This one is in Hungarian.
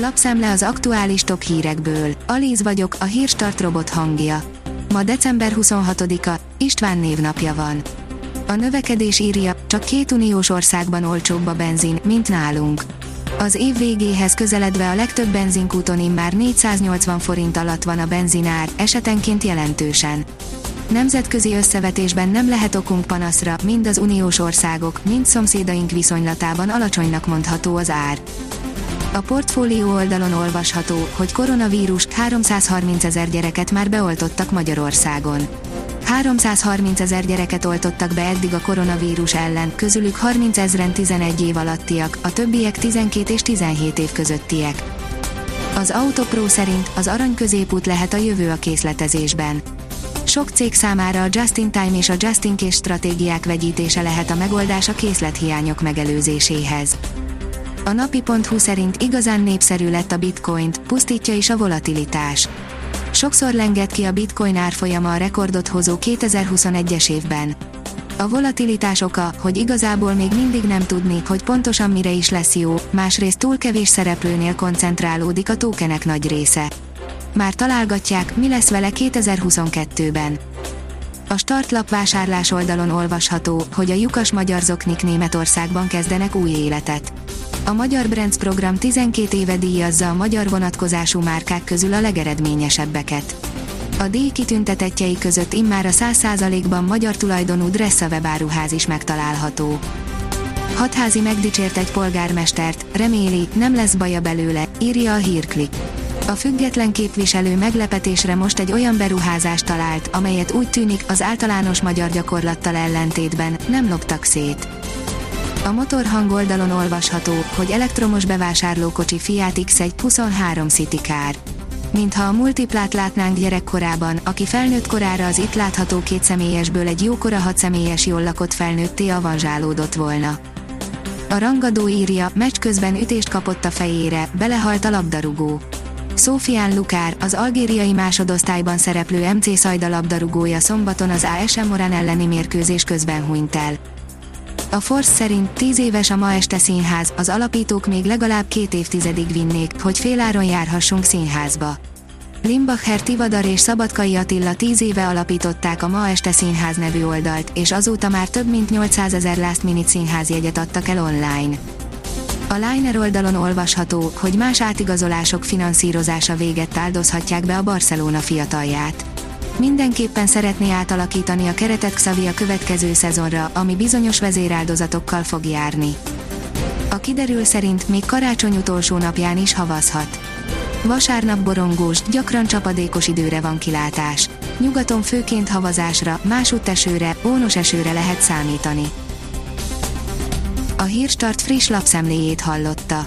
Lapszemle az aktuális top hírekből. Alíz vagyok, a hírstart robot hangja. Ma december 26-a, István névnapja van. A növekedés írja, csak két uniós országban olcsóbb a benzin, mint nálunk. Az év végéhez közeledve a legtöbb benzinkúton immár 480 forint alatt van a benzinár, esetenként jelentősen. Nemzetközi összevetésben nem lehet okunk panaszra, mind az uniós országok, mind szomszédaink viszonylatában alacsonynak mondható az ár. A portfólió oldalon olvasható, hogy koronavírus 330 ezer gyereket már beoltottak Magyarországon. 330 ezer gyereket oltottak be eddig a koronavírus ellen, közülük 30 ezeren 11 év alattiak, a többiek 12 és 17 év közöttiek. Az Autopro szerint az arany középút lehet a jövő a készletezésben. Sok cég számára a just-in-time és a just-in-case stratégiák vegyítése lehet a megoldás a készlethiányok megelőzéséhez. A napi.hu szerint igazán népszerű lett a bitcoint, pusztítja is a volatilitás. Sokszor lengett ki a bitcoin árfolyama a rekordot hozó 2021-es évben. A volatilitás oka, hogy igazából még mindig nem tudni, hogy pontosan mire is lesz jó, másrészt túl kevés szereplőnél koncentrálódik a tokenek nagy része. Már találgatják, mi lesz vele 2022-ben. A startlap vásárlás oldalon olvasható, hogy a lyukas magyar zoknik Németországban kezdenek új életet. A Magyar Brands program 12 éve díjazza a magyar vonatkozású márkák közül a legeredményesebbeket. A díj kitüntetettjei között immár a 100%-ban magyar tulajdonú Dressa webáruház is megtalálható. Hatházi megdicsért egy polgármestert, reméli, nem lesz baja belőle, írja a hírklik. A független képviselő meglepetésre most egy olyan beruházást talált, amelyet úgy tűnik az általános magyar gyakorlattal ellentétben nem loptak szét. A motorhang oldalon olvasható, hogy elektromos bevásárlókocsi Fiat X1 23 City Car. Mintha a multiplát látnánk gyerekkorában, aki felnőtt korára az itt látható kétszemélyesből egy jókora hatszemélyes jól lakott felnőtté avanzsálódott volna. A rangadó írja, meccs közben ütést kapott a fejére, belehalt a labdarúgó. Szófián Lukár, az algériai másodosztályban szereplő MC Szajda labdarúgója szombaton az ASM Morán elleni mérkőzés közben hunyt el. A Force szerint 10 éves a ma este színház, az alapítók még legalább két évtizedig vinnék, hogy féláron járhassunk színházba. Limbacher Tivadar és Szabadkai Attila 10 éve alapították a Ma Este Színház nevű oldalt, és azóta már több mint 800 ezer last minute színházjegyet adtak el online. A Liner oldalon olvasható, hogy más átigazolások finanszírozása véget áldozhatják be a Barcelona fiatalját. Mindenképpen szeretné átalakítani a keretet Xavi a következő szezonra, ami bizonyos vezéráldozatokkal fog járni. A kiderül szerint még karácsony utolsó napján is havazhat. Vasárnap borongós, gyakran csapadékos időre van kilátás. Nyugaton főként havazásra, másút esőre, ónos esőre lehet számítani. A Hírstart friss lapszemléjét hallotta.